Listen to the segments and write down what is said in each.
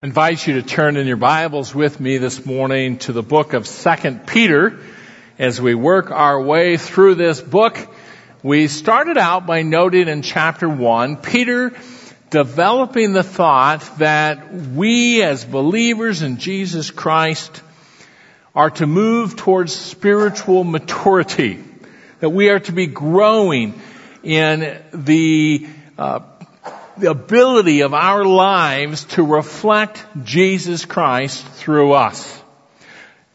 Invite you to turn in your Bibles with me this morning to the book of 2 Peter. As we work our way through this book, we started out by noting in chapter 1, Peter developing the thought that we as believers in Jesus Christ are to move towards spiritual maturity, that we are to be growing in the uh, the ability of our lives to reflect Jesus Christ through us.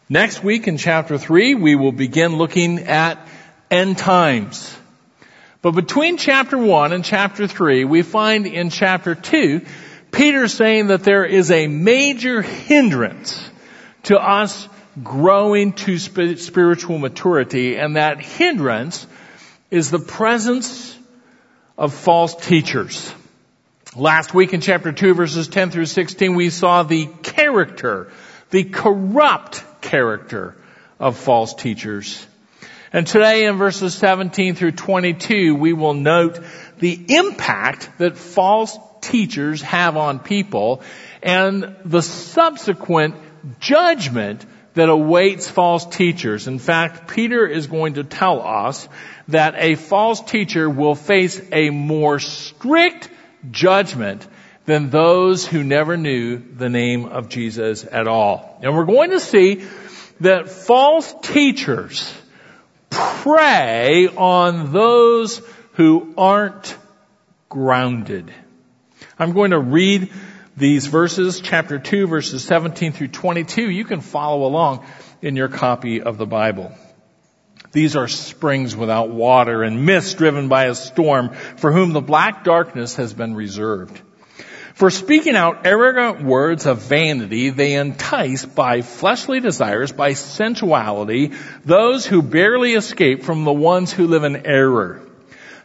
Next week in chapter 3, we will begin looking at end times. But between chapter 1 and chapter 3, we find in chapter 2, Peter saying that there is a major hindrance to us growing to spiritual maturity, and that hindrance is the presence of false teachers. Last week in chapter 2 verses 10 through 16 we saw the character, the corrupt character of false teachers. And today in verses 17 through 22 we will note the impact that false teachers have on people and the subsequent judgment that awaits false teachers. In fact, Peter is going to tell us that a false teacher will face a more strict judgment than those who never knew the name of Jesus at all. And we're going to see that false teachers prey on those who aren't grounded. I'm going to read these verses, chapter 2, verses 17 through 22. You can follow along in your copy of the Bible. These are springs without water and mist driven by a storm for whom the black darkness has been reserved. For speaking out arrogant words of vanity, they entice by fleshly desires, by sensuality, those who barely escape from the ones who live in error.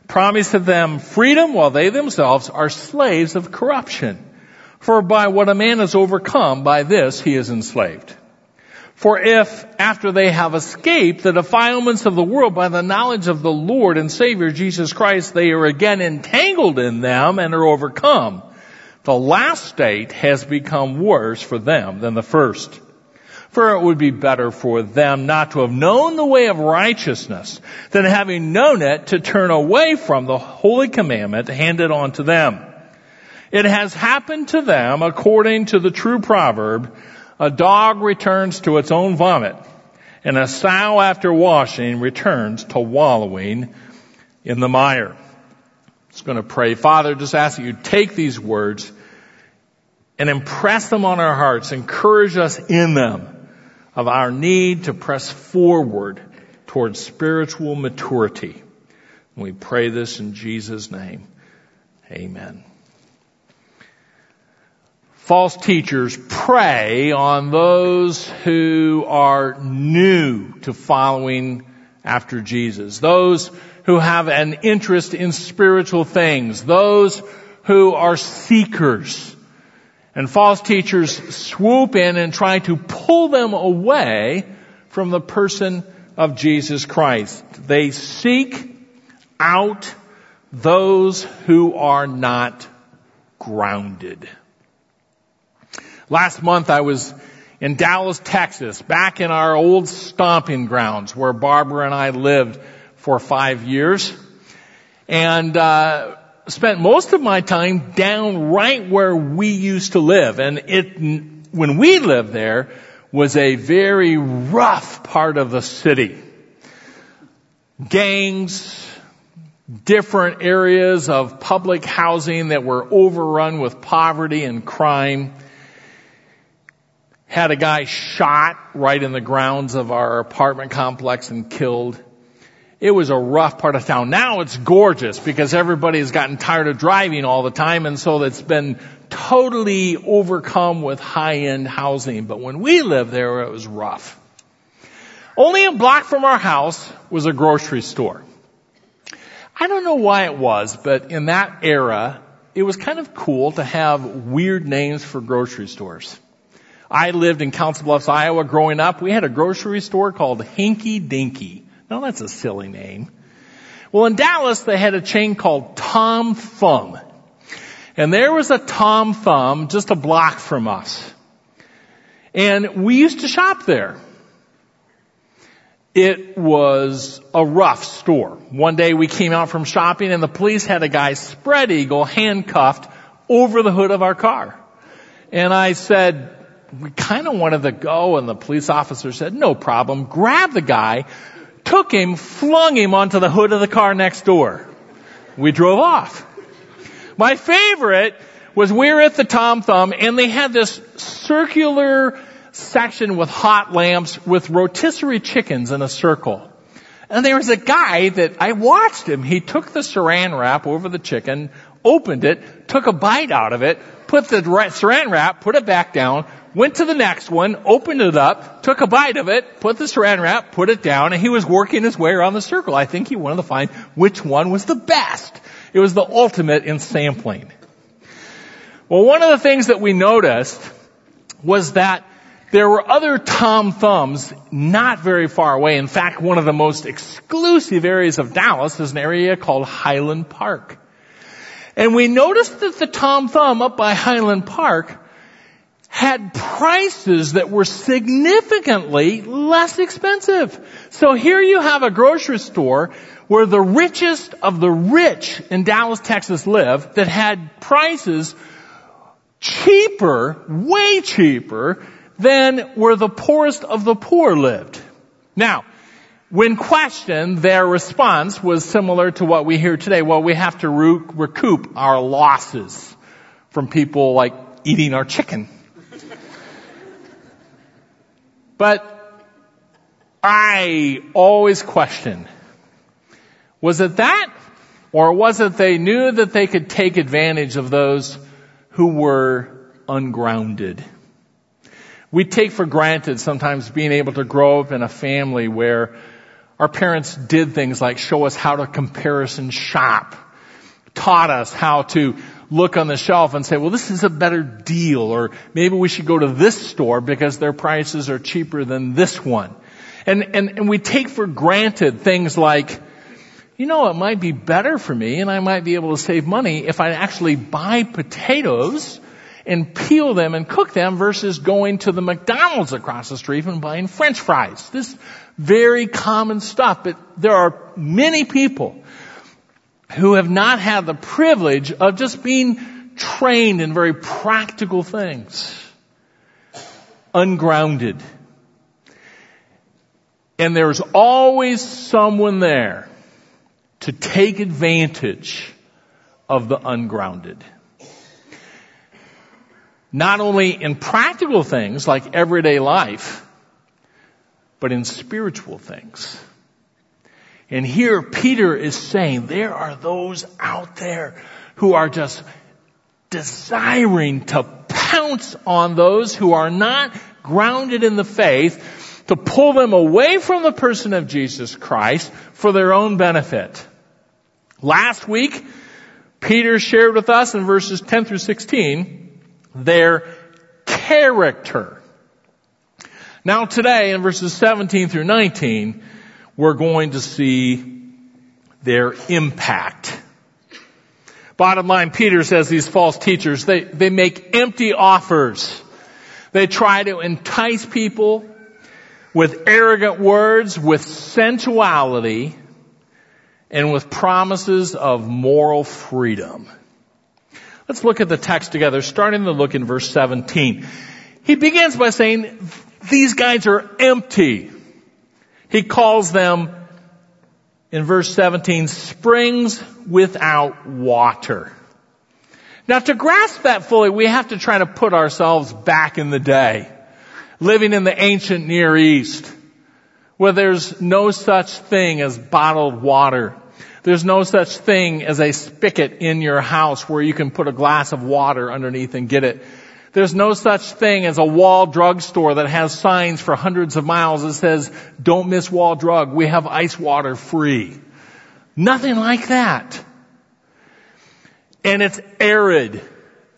Promise to them freedom while they themselves are slaves of corruption. For by what a man is overcome, by this he is enslaved. For if, after they have escaped the defilements of the world by the knowledge of the Lord and Savior Jesus Christ, they are again entangled in them and are overcome, the last state has become worse for them than the first. For it would be better for them not to have known the way of righteousness than having known it to turn away from the holy commandment handed on to them. It has happened to them according to the true proverb, a dog returns to its own vomit, and a sow after washing returns to wallowing in the mire. Just going to pray. Father, just ask that you take these words and impress them on our hearts, encourage us in them of our need to press forward towards spiritual maturity. We pray this in Jesus' name. Amen false teachers prey on those who are new to following after Jesus, those who have an interest in spiritual things, those who are seekers. And false teachers swoop in and try to pull them away from the person of Jesus Christ. They seek out those who are not grounded. Last month I was in Dallas, Texas, back in our old stomping grounds where Barbara and I lived for five years. And, uh, spent most of my time down right where we used to live. And it, when we lived there, was a very rough part of the city. Gangs, different areas of public housing that were overrun with poverty and crime had a guy shot right in the grounds of our apartment complex and killed. It was a rough part of town. Now it's gorgeous because everybody has gotten tired of driving all the time and so it's been totally overcome with high-end housing. But when we lived there, it was rough. Only a block from our house was a grocery store. I don't know why it was, but in that era, it was kind of cool to have weird names for grocery stores. I lived in Council Bluffs, Iowa growing up. We had a grocery store called Hinky Dinky. Now that's a silly name. Well, in Dallas, they had a chain called Tom Thumb. And there was a Tom Thumb just a block from us. And we used to shop there. It was a rough store. One day we came out from shopping and the police had a guy spread eagle handcuffed over the hood of our car. And I said, we kind of wanted to go and the police officer said, no problem, grabbed the guy, took him, flung him onto the hood of the car next door. We drove off. My favorite was we were at the Tom Thumb and they had this circular section with hot lamps with rotisserie chickens in a circle. And there was a guy that I watched him. He took the saran wrap over the chicken, opened it, took a bite out of it, put the saran wrap, put it back down, went to the next one, opened it up, took a bite of it, put the saran wrap, put it down, and he was working his way around the circle. I think he wanted to find which one was the best. It was the ultimate in sampling. Well, one of the things that we noticed was that there were other Tom Thumbs not very far away. In fact, one of the most exclusive areas of Dallas is an area called Highland Park. And we noticed that the Tom Thumb up by Highland Park had prices that were significantly less expensive. So here you have a grocery store where the richest of the rich in Dallas, Texas live that had prices cheaper, way cheaper than where the poorest of the poor lived. Now, when questioned, their response was similar to what we hear today. Well, we have to recoup our losses from people like eating our chicken. but I always question, was it that? Or was it they knew that they could take advantage of those who were ungrounded? We take for granted sometimes being able to grow up in a family where our parents did things like show us how to comparison shop, taught us how to look on the shelf and say, well, this is a better deal, or maybe we should go to this store because their prices are cheaper than this one. And, and, and we take for granted things like, you know, it might be better for me and I might be able to save money if I actually buy potatoes and peel them and cook them versus going to the McDonald's across the street and buying french fries. This very common stuff, but there are many people who have not had the privilege of just being trained in very practical things. Ungrounded. And there's always someone there to take advantage of the ungrounded not only in practical things like everyday life, but in spiritual things. And here Peter is saying there are those out there who are just desiring to pounce on those who are not grounded in the faith to pull them away from the person of Jesus Christ for their own benefit. Last week, Peter shared with us in verses 10 through 16 their character. Now today in verses 17 through 19, we're going to see their impact. Bottom line, Peter says these false teachers, they, they make empty offers. They try to entice people with arrogant words, with sensuality, and with promises of moral freedom. Let's look at the text together, starting to look in verse 17. He begins by saying, these guys are empty. He calls them, in verse 17, springs without water. Now to grasp that fully, we have to try to put ourselves back in the day, living in the ancient Near East, where there's no such thing as bottled water. There's no such thing as a spigot in your house where you can put a glass of water underneath and get it. There's no such thing as a Wall Drug store that has signs for hundreds of miles that says, don't miss Wall Drug. We have ice water free. Nothing like that. And it's arid.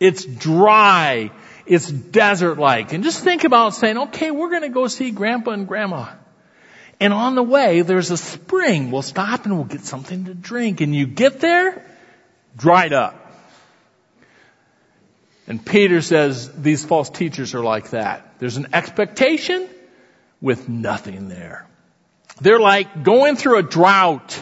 It's dry. It's desert-like. And just think about saying, okay, we're going to go see grandpa and grandma. And on the way, there's a spring. We'll stop and we'll get something to drink. And you get there, dried up. And Peter says these false teachers are like that. There's an expectation with nothing there. They're like going through a drought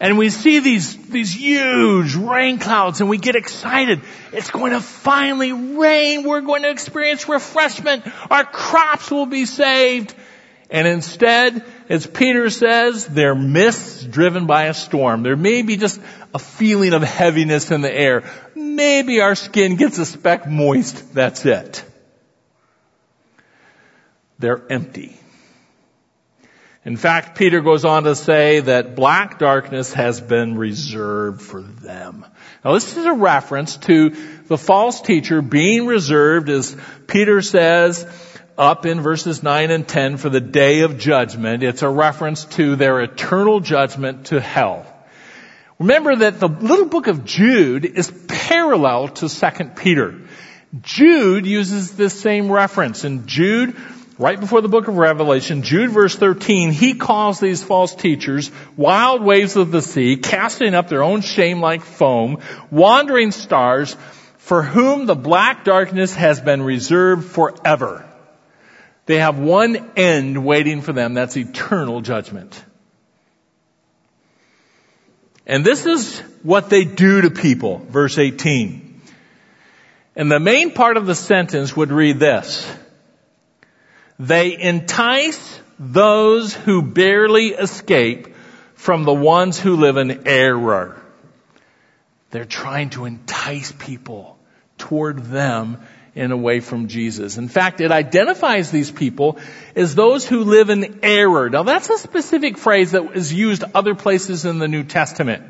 and we see these, these huge rain clouds and we get excited. It's going to finally rain. We're going to experience refreshment. Our crops will be saved. And instead, as Peter says, they're mists driven by a storm. There may be just a feeling of heaviness in the air. Maybe our skin gets a speck moist. That's it. They're empty. In fact, Peter goes on to say that black darkness has been reserved for them. Now this is a reference to the false teacher being reserved, as Peter says, up in verses 9 and 10 for the day of judgment. It's a reference to their eternal judgment to hell. Remember that the little book of Jude is parallel to 2 Peter. Jude uses this same reference. In Jude right before the book of Revelation, Jude verse 13, he calls these false teachers wild waves of the sea, casting up their own shame like foam, wandering stars, for whom the black darkness has been reserved forever. They have one end waiting for them, that's eternal judgment. And this is what they do to people, verse 18. And the main part of the sentence would read this. They entice those who barely escape from the ones who live in error. They're trying to entice people toward them and away from Jesus. In fact, it identifies these people as those who live in error. Now that's a specific phrase that is used other places in the New Testament.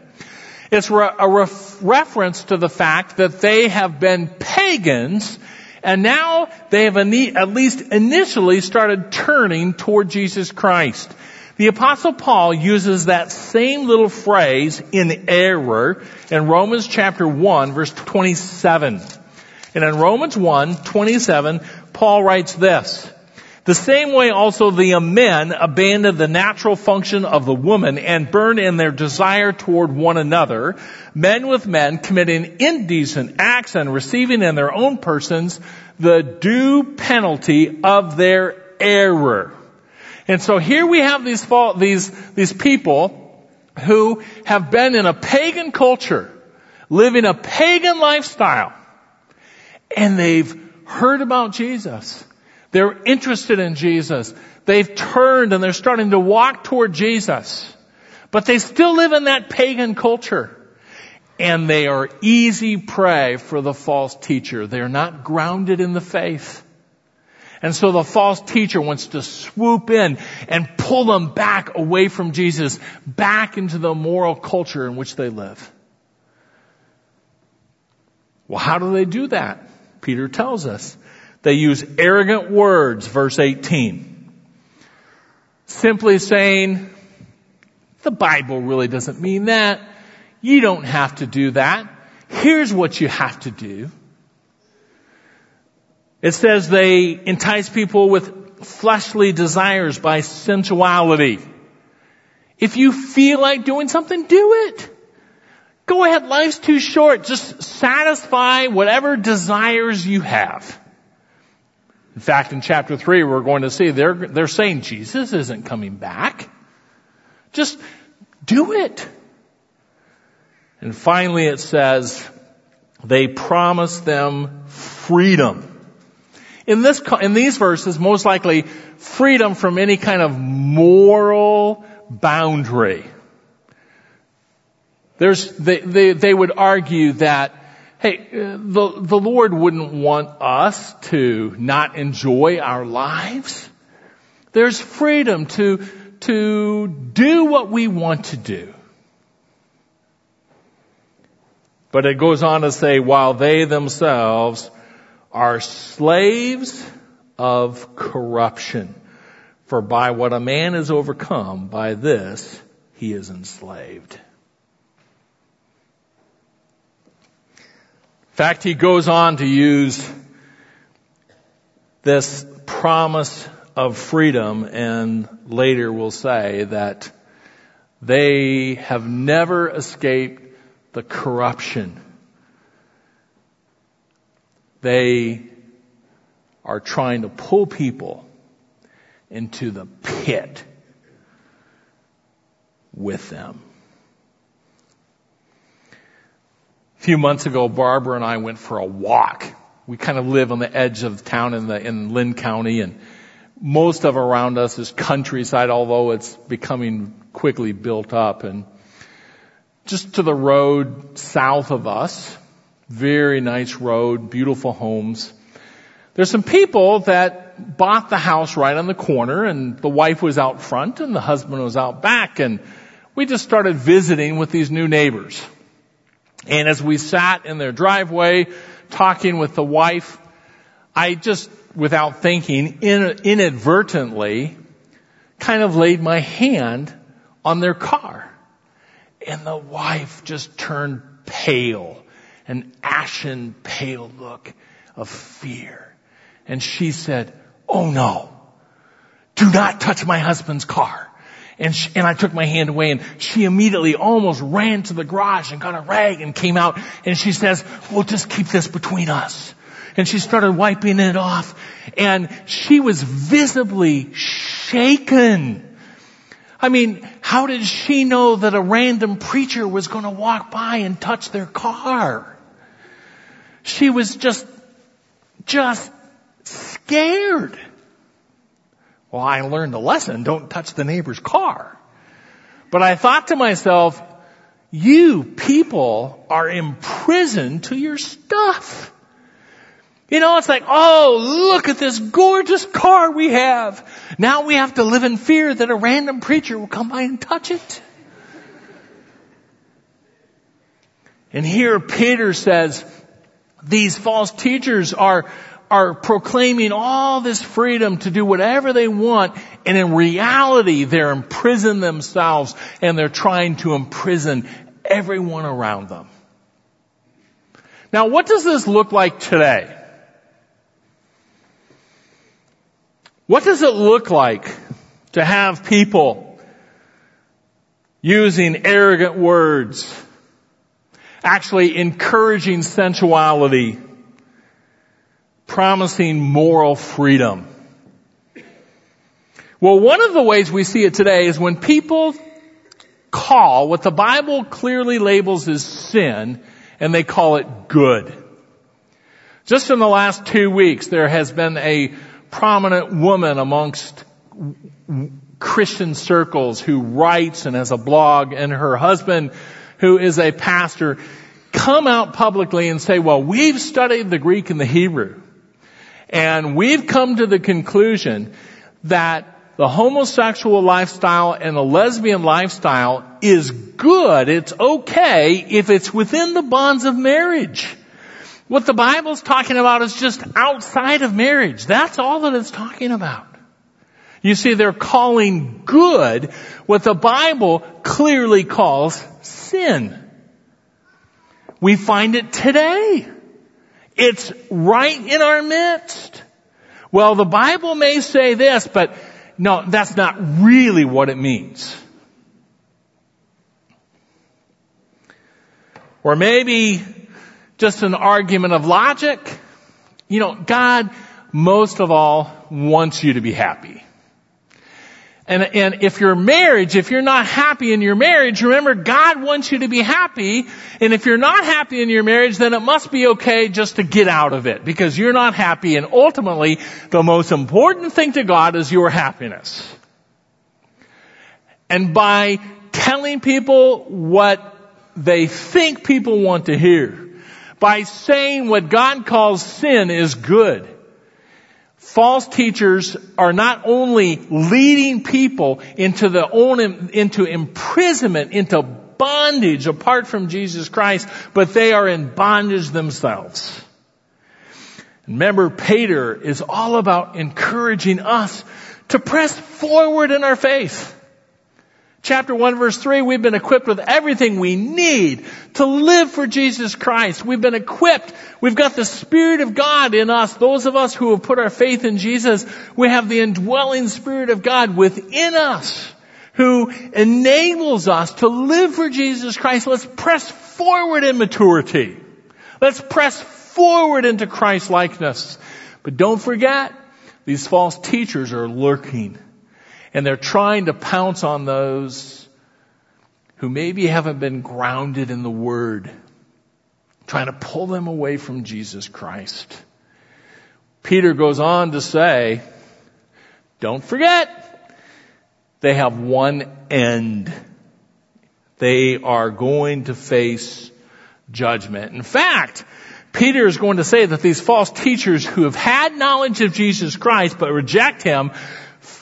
It's a reference to the fact that they have been pagans and now they have at least initially started turning toward Jesus Christ. The apostle Paul uses that same little phrase in error in Romans chapter 1 verse 27. And in Romans 1, 27, Paul writes this. The same way also the men abandoned the natural function of the woman and burned in their desire toward one another, men with men committing indecent acts and receiving in their own persons the due penalty of their error. And so here we have these, these, these people who have been in a pagan culture, living a pagan lifestyle, and they've heard about Jesus. They're interested in Jesus. They've turned and they're starting to walk toward Jesus. But they still live in that pagan culture. And they are easy prey for the false teacher. They're not grounded in the faith. And so the false teacher wants to swoop in and pull them back away from Jesus, back into the moral culture in which they live. Well, how do they do that? Peter tells us. They use arrogant words, verse 18. Simply saying, the Bible really doesn't mean that. You don't have to do that. Here's what you have to do. It says they entice people with fleshly desires by sensuality. If you feel like doing something, do it. Go ahead, life's too short. Just satisfy whatever desires you have. In fact, in chapter 3, we're going to see they're, they're saying Jesus isn't coming back. Just do it. And finally it says, they promise them freedom. In this, in these verses, most likely freedom from any kind of moral boundary. There's, they, they, they would argue that Hey, uh, the, the Lord wouldn't want us to not enjoy our lives. There's freedom to, to do what we want to do. But it goes on to say, while they themselves are slaves of corruption. For by what a man is overcome, by this he is enslaved. Fact, he goes on to use this promise of freedom and later will say that they have never escaped the corruption They are trying to pull people into the pit with them. A few months ago, Barbara and I went for a walk. We kind of live on the edge of town in the, in Linn County and most of around us is countryside, although it's becoming quickly built up and just to the road south of us, very nice road, beautiful homes. There's some people that bought the house right on the corner and the wife was out front and the husband was out back and we just started visiting with these new neighbors. And as we sat in their driveway talking with the wife, I just, without thinking, inadvertently kind of laid my hand on their car. And the wife just turned pale, an ashen pale look of fear. And she said, Oh no, do not touch my husband's car. And, she, and I took my hand away and she immediately almost ran to the garage and got a rag and came out and she says, we'll just keep this between us. And she started wiping it off and she was visibly shaken. I mean, how did she know that a random preacher was going to walk by and touch their car? She was just, just scared. Well, I learned a lesson. Don't touch the neighbor's car. But I thought to myself, you people are imprisoned to your stuff. You know, it's like, oh, look at this gorgeous car we have. Now we have to live in fear that a random preacher will come by and touch it. And here Peter says, these false teachers are are proclaiming all this freedom to do whatever they want, and in reality, they're imprisoning themselves and they're trying to imprison everyone around them. Now, what does this look like today? What does it look like to have people using arrogant words, actually encouraging sensuality, promising moral freedom. Well, one of the ways we see it today is when people call what the Bible clearly labels as sin and they call it good. Just in the last two weeks, there has been a prominent woman amongst Christian circles who writes and has a blog and her husband who is a pastor come out publicly and say, well, we've studied the Greek and the Hebrew. And we've come to the conclusion that the homosexual lifestyle and the lesbian lifestyle is good. It's okay if it's within the bonds of marriage. What the Bible's talking about is just outside of marriage. That's all that it's talking about. You see, they're calling good what the Bible clearly calls sin. We find it today. It's right in our midst. Well, the Bible may say this, but no, that's not really what it means. Or maybe just an argument of logic. You know, God most of all wants you to be happy. And, and if your marriage, if you're not happy in your marriage, remember God wants you to be happy. And if you're not happy in your marriage, then it must be okay just to get out of it because you're not happy. And ultimately, the most important thing to God is your happiness. And by telling people what they think people want to hear, by saying what God calls sin is good, false teachers are not only leading people into the own, into imprisonment, into bondage apart from Jesus Christ, but they are in bondage themselves. Remember, Peter is all about encouraging us to press forward in our faith. Chapter 1 verse 3, we've been equipped with everything we need to live for Jesus Christ. We've been equipped. We've got the Spirit of God in us. Those of us who have put our faith in Jesus, we have the indwelling Spirit of God within us who enables us to live for Jesus Christ. Let's press forward in maturity. Let's press forward into Christ likeness. But don't forget, these false teachers are lurking and they're trying to pounce on those who maybe haven't been grounded in the Word, trying to pull them away from Jesus Christ. Peter goes on to say, don't forget, they have one end. They are going to face judgment. In fact, Peter is going to say that these false teachers who have had knowledge of Jesus Christ but reject Him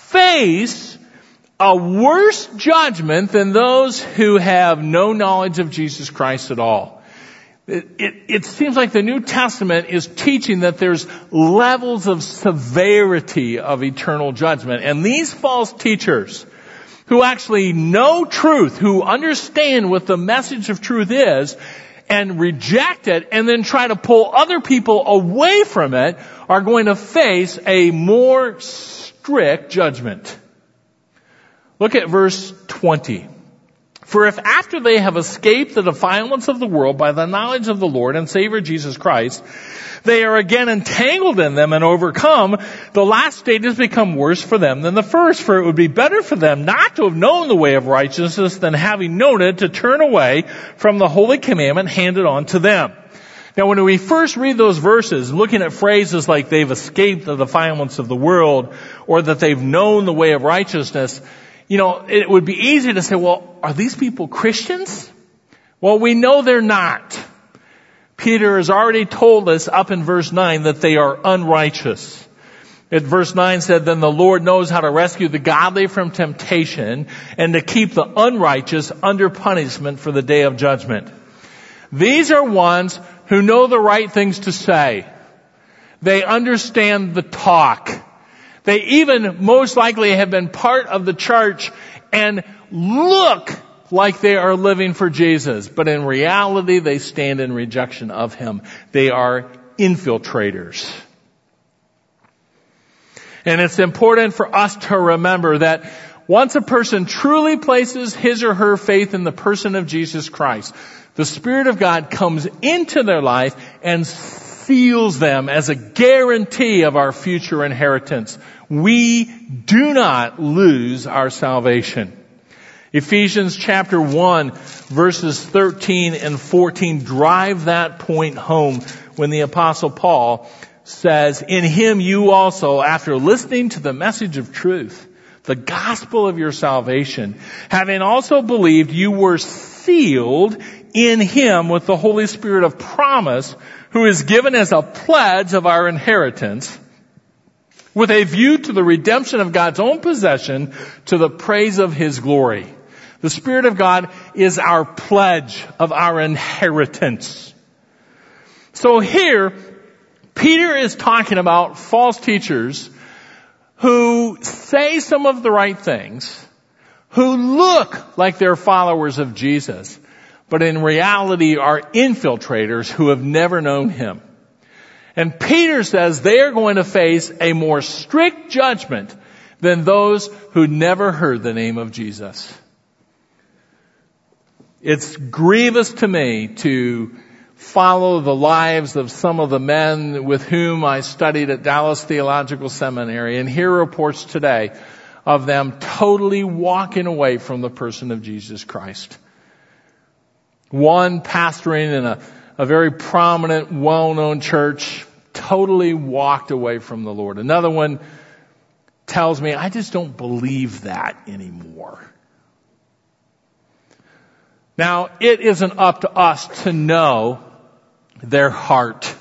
face a worse judgment than those who have no knowledge of Jesus Christ at all. It, it, it, seems like the New Testament is teaching that there's levels of severity of eternal judgment. And these false teachers, who actually know truth, who understand what the message of truth is, and reject it, and then try to pull other people away from it, are going to face a more strict judgment. Look at verse 20. For if after they have escaped the defilements of the world by the knowledge of the Lord and Savior Jesus Christ, they are again entangled in them and overcome, the last state has become worse for them than the first. For it would be better for them not to have known the way of righteousness than having known it to turn away from the holy commandment handed on to them. Now when we first read those verses, looking at phrases like they've escaped the defilements of the world, or that they've known the way of righteousness, you know, it would be easy to say, well, are these people Christians? Well, we know they're not. Peter has already told us up in verse 9 that they are unrighteous. At verse 9 said, then the Lord knows how to rescue the godly from temptation and to keep the unrighteous under punishment for the day of judgment. These are ones who know the right things to say. They understand the talk. They even most likely have been part of the church and look like they are living for Jesus, but in reality they stand in rejection of Him. They are infiltrators. And it's important for us to remember that once a person truly places his or her faith in the person of Jesus Christ, the Spirit of God comes into their life and seals them as a guarantee of our future inheritance. We do not lose our salvation. Ephesians chapter 1 verses 13 and 14 drive that point home when the apostle Paul says, in him you also, after listening to the message of truth, the gospel of your salvation, having also believed you were sealed in him with the Holy Spirit of promise, who is given as a pledge of our inheritance, with a view to the redemption of God's own possession to the praise of his glory. The Spirit of God is our pledge of our inheritance. So here, Peter is talking about false teachers who say some of the right things, who look like they're followers of Jesus, but in reality are infiltrators who have never known him. And Peter says they are going to face a more strict judgment than those who never heard the name of Jesus. It's grievous to me to follow the lives of some of the men with whom I studied at Dallas Theological Seminary and hear reports today of them totally walking away from the person of Jesus Christ. One pastoring in a, a very prominent, well-known church totally walked away from the Lord. Another one tells me, I just don't believe that anymore. Now, it isn't up to us to know their heart.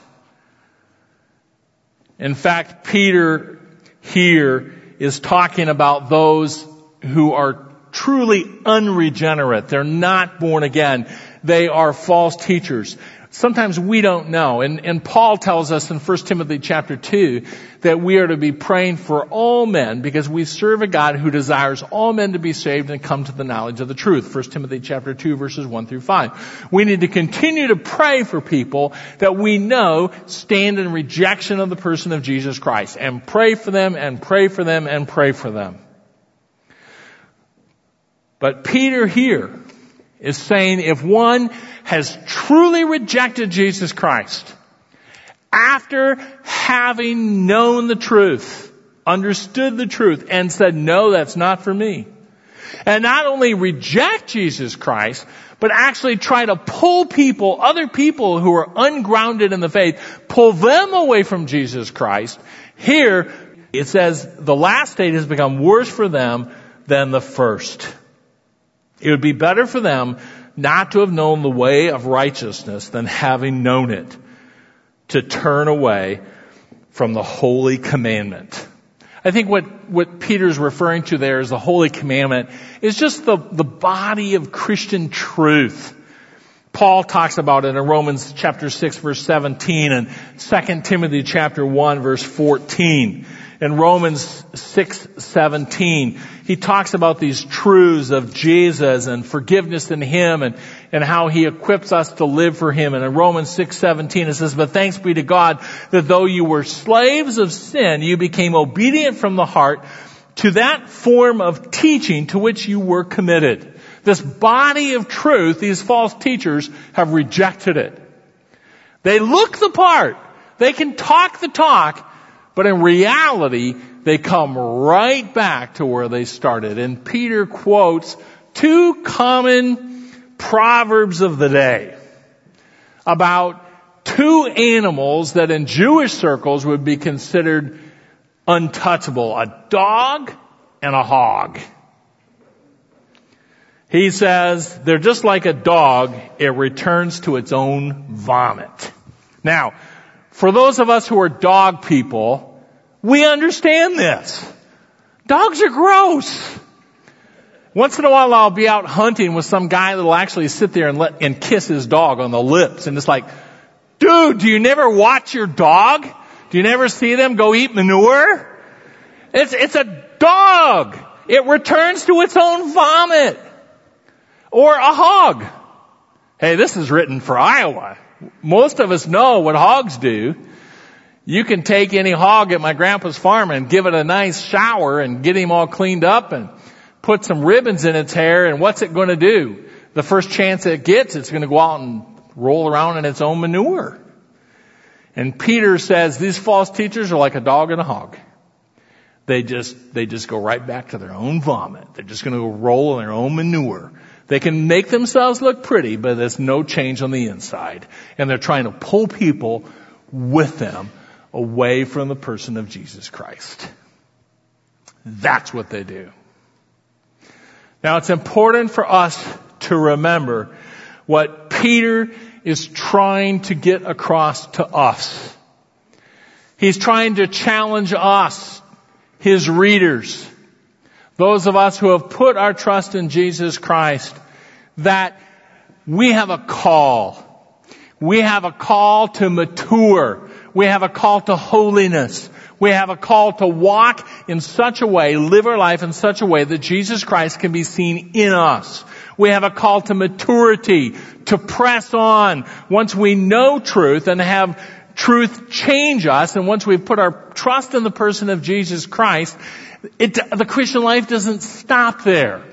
In fact, Peter here is talking about those who are truly unregenerate. They're not born again. They are false teachers. Sometimes we don't know. And, and Paul tells us in 1 Timothy chapter 2 that we are to be praying for all men because we serve a God who desires all men to be saved and come to the knowledge of the truth. 1 Timothy chapter 2 verses 1 through 5. We need to continue to pray for people that we know stand in rejection of the person of Jesus Christ and pray for them and pray for them and pray for them. But Peter here is saying if one has truly rejected Jesus Christ, after having known the truth, understood the truth, and said, no, that's not for me. And not only reject Jesus Christ, but actually try to pull people, other people who are ungrounded in the faith, pull them away from Jesus Christ. Here, it says the last state has become worse for them than the first. It would be better for them not to have known the way of righteousness than having known it to turn away from the holy commandment. I think what, what Peter's referring to there is the holy commandment is just the, the body of Christian truth. Paul talks about it in Romans chapter 6 verse 17 and 2 Timothy chapter 1 verse 14 in Romans 6:17, he talks about these truths of Jesus and forgiveness in him and, and how he equips us to live for him. And in Romans 6:17 it says, "But thanks be to God that though you were slaves of sin, you became obedient from the heart to that form of teaching to which you were committed." This body of truth, these false teachers have rejected it. They look the part. They can talk the talk, but in reality, they come right back to where they started. And Peter quotes two common proverbs of the day about two animals that in Jewish circles would be considered untouchable, a dog and a hog. He says, they're just like a dog, it returns to its own vomit. Now, for those of us who are dog people, we understand this. Dogs are gross. Once in a while I'll be out hunting with some guy that'll actually sit there and let, and kiss his dog on the lips and it's like, dude, do you never watch your dog? Do you never see them go eat manure? It's, it's a dog. It returns to its own vomit. Or a hog. Hey, this is written for Iowa most of us know what hogs do. You can take any hog at my grandpa's farm and give it a nice shower and get him all cleaned up and put some ribbons in its hair and what's it going to do? The first chance it gets, it's going to go out and roll around in its own manure. And Peter says these false teachers are like a dog and a hog. They just, they just go right back to their own vomit. They're just going to go roll in their own manure. They can make themselves look pretty, but there's no change on the inside. And they're trying to pull people with them away from the person of Jesus Christ. That's what they do. Now it's important for us to remember what Peter is trying to get across to us. He's trying to challenge us, his readers, those of us who have put our trust in Jesus Christ, that we have a call. We have a call to mature. We have a call to holiness. We have a call to walk in such a way, live our life in such a way that Jesus Christ can be seen in us. We have a call to maturity, to press on once we know truth and have truth change us. And once we've put our trust in the person of Jesus Christ, it, the Christian life doesn't stop there.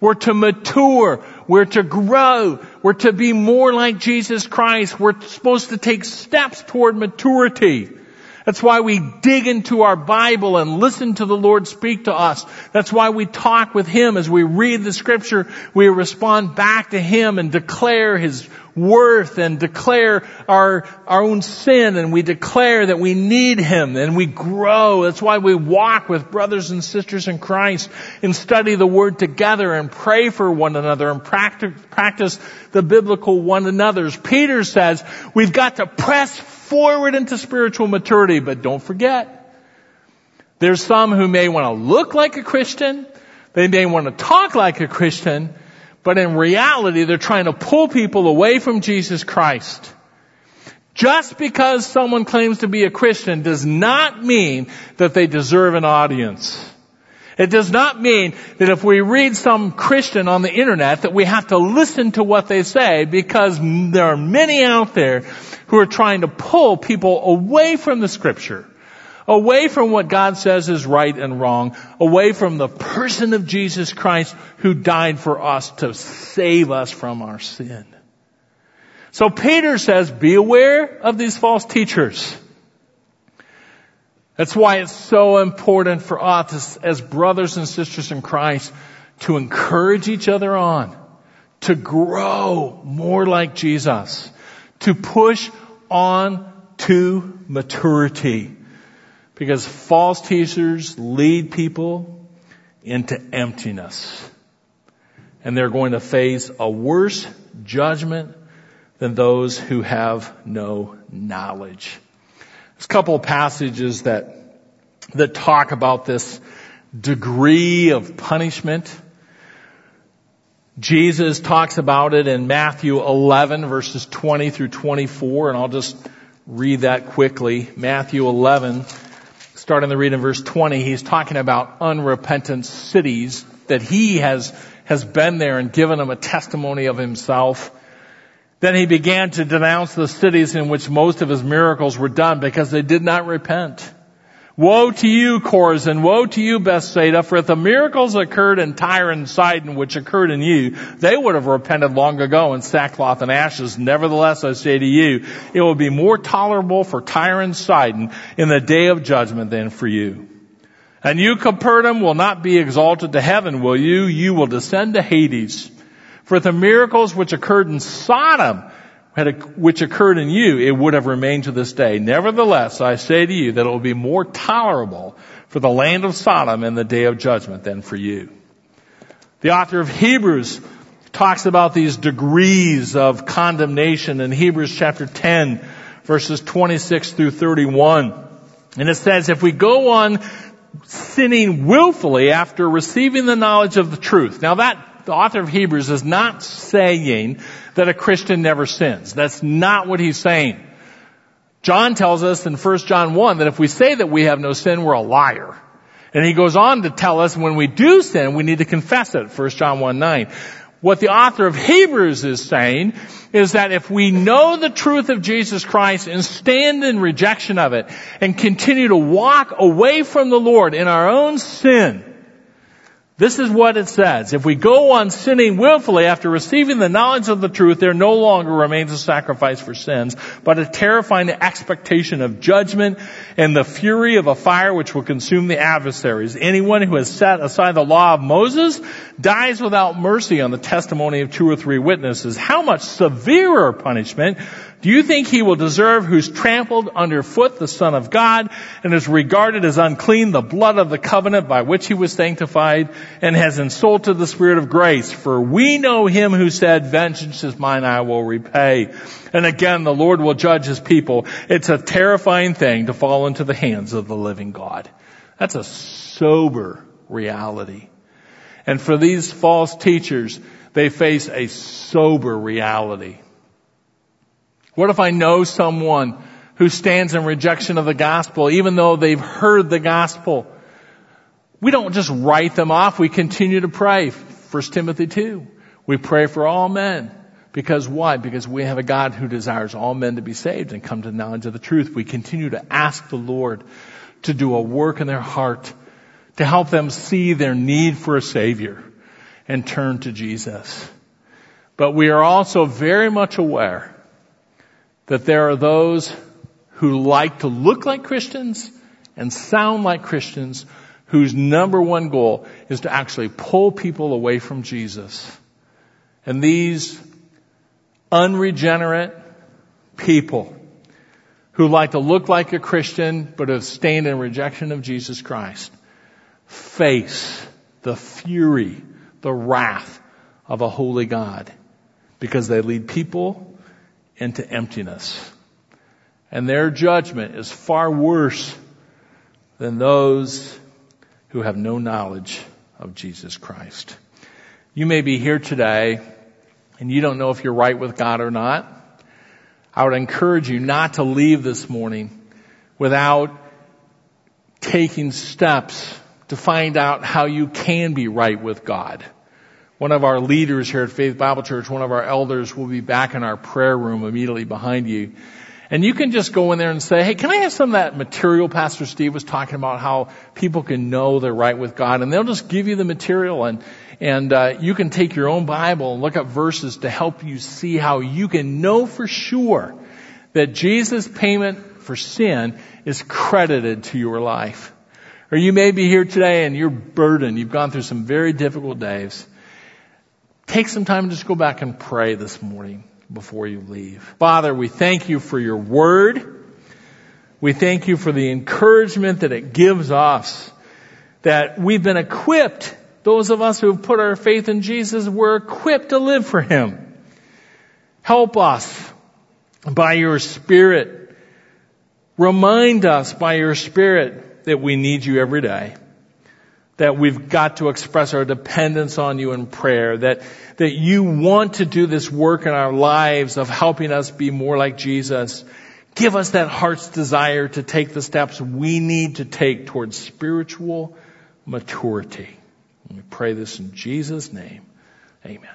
We're to mature. We're to grow. We're to be more like Jesus Christ. We're supposed to take steps toward maturity. That's why we dig into our Bible and listen to the Lord speak to us. That's why we talk with Him as we read the scripture. We respond back to Him and declare His worth and declare our, our own sin and we declare that we need Him and we grow. That's why we walk with brothers and sisters in Christ and study the Word together and pray for one another and practice, practice the biblical one another's. Peter says we've got to press forward into spiritual maturity, but don't forget, there's some who may want to look like a Christian, they may want to talk like a Christian, but in reality, they're trying to pull people away from Jesus Christ. Just because someone claims to be a Christian does not mean that they deserve an audience. It does not mean that if we read some Christian on the internet that we have to listen to what they say because there are many out there who are trying to pull people away from the scripture away from what God says is right and wrong, away from the person of Jesus Christ who died for us to save us from our sin. So Peter says, be aware of these false teachers. That's why it's so important for us as, brothers and sisters in Christ to encourage each other on, to grow more like Jesus, to push on to maturity. Because false teachers lead people into emptiness. And they're going to face a worse judgment than those who have no knowledge. There's a couple of passages that, that talk about this degree of punishment. Jesus talks about it in Matthew 11 verses 20 through 24 and I'll just read that quickly. Matthew 11, starting the read in verse 20, he's talking about unrepentant cities that he has, has been there and given them a testimony of himself. Then he began to denounce the cities in which most of his miracles were done because they did not repent. Woe to you, Chorazin! Woe to you, Bethsaida! For if the miracles occurred in Tyre and Sidon, which occurred in you, they would have repented long ago in sackcloth and ashes. Nevertheless, I say to you, it will be more tolerable for Tyre and Sidon in the day of judgment than for you. And you, Capernaum, will not be exalted to heaven, will you? You will descend to Hades. For the miracles which occurred in Sodom, which occurred in you, it would have remained to this day. Nevertheless, I say to you that it will be more tolerable for the land of Sodom in the day of judgment than for you. The author of Hebrews talks about these degrees of condemnation in Hebrews chapter 10 verses 26 through 31. And it says, if we go on sinning willfully after receiving the knowledge of the truth. Now that the author of Hebrews is not saying that a Christian never sins. That's not what he's saying. John tells us in 1 John 1 that if we say that we have no sin, we're a liar. And he goes on to tell us when we do sin, we need to confess it, 1 John 1 9. What the author of Hebrews is saying is that if we know the truth of Jesus Christ and stand in rejection of it and continue to walk away from the Lord in our own sin, this is what it says. If we go on sinning willfully after receiving the knowledge of the truth, there no longer remains a sacrifice for sins, but a terrifying expectation of judgment and the fury of a fire which will consume the adversaries. Anyone who has set aside the law of Moses dies without mercy on the testimony of two or three witnesses. How much severer punishment do you think he will deserve who's trampled underfoot the Son of God and is regarded as unclean the blood of the covenant by which he was sanctified and has insulted the Spirit of grace? For we know him who said, vengeance is mine, I will repay. And again, the Lord will judge his people. It's a terrifying thing to fall into the hands of the living God. That's a sober reality. And for these false teachers, they face a sober reality. What if I know someone who stands in rejection of the gospel, even though they've heard the gospel? We don't just write them off. We continue to pray. 1 Timothy 2. We pray for all men. Because why? Because we have a God who desires all men to be saved and come to the knowledge of the truth. We continue to ask the Lord to do a work in their heart, to help them see their need for a Savior and turn to Jesus. But we are also very much aware that there are those who like to look like Christians and sound like Christians whose number one goal is to actually pull people away from Jesus. And these unregenerate people who like to look like a Christian but have stand in rejection of Jesus Christ face the fury, the wrath of a holy God because they lead people into emptiness. And their judgment is far worse than those who have no knowledge of Jesus Christ. You may be here today and you don't know if you're right with God or not. I would encourage you not to leave this morning without taking steps to find out how you can be right with God. One of our leaders here at Faith Bible Church, one of our elders will be back in our prayer room immediately behind you. And you can just go in there and say, hey, can I have some of that material Pastor Steve was talking about how people can know they're right with God and they'll just give you the material and, and uh, you can take your own Bible and look up verses to help you see how you can know for sure that Jesus' payment for sin is credited to your life. Or you may be here today and you're burdened. You've gone through some very difficult days. Take some time and just go back and pray this morning before you leave. Father, we thank you for your word. We thank you for the encouragement that it gives us that we've been equipped. Those of us who have put our faith in Jesus, we're equipped to live for Him. Help us by your Spirit. Remind us by your Spirit that we need you every day that we've got to express our dependence on you in prayer, that, that you want to do this work in our lives of helping us be more like Jesus. Give us that heart's desire to take the steps we need to take towards spiritual maturity. we pray this in Jesus' name. Amen.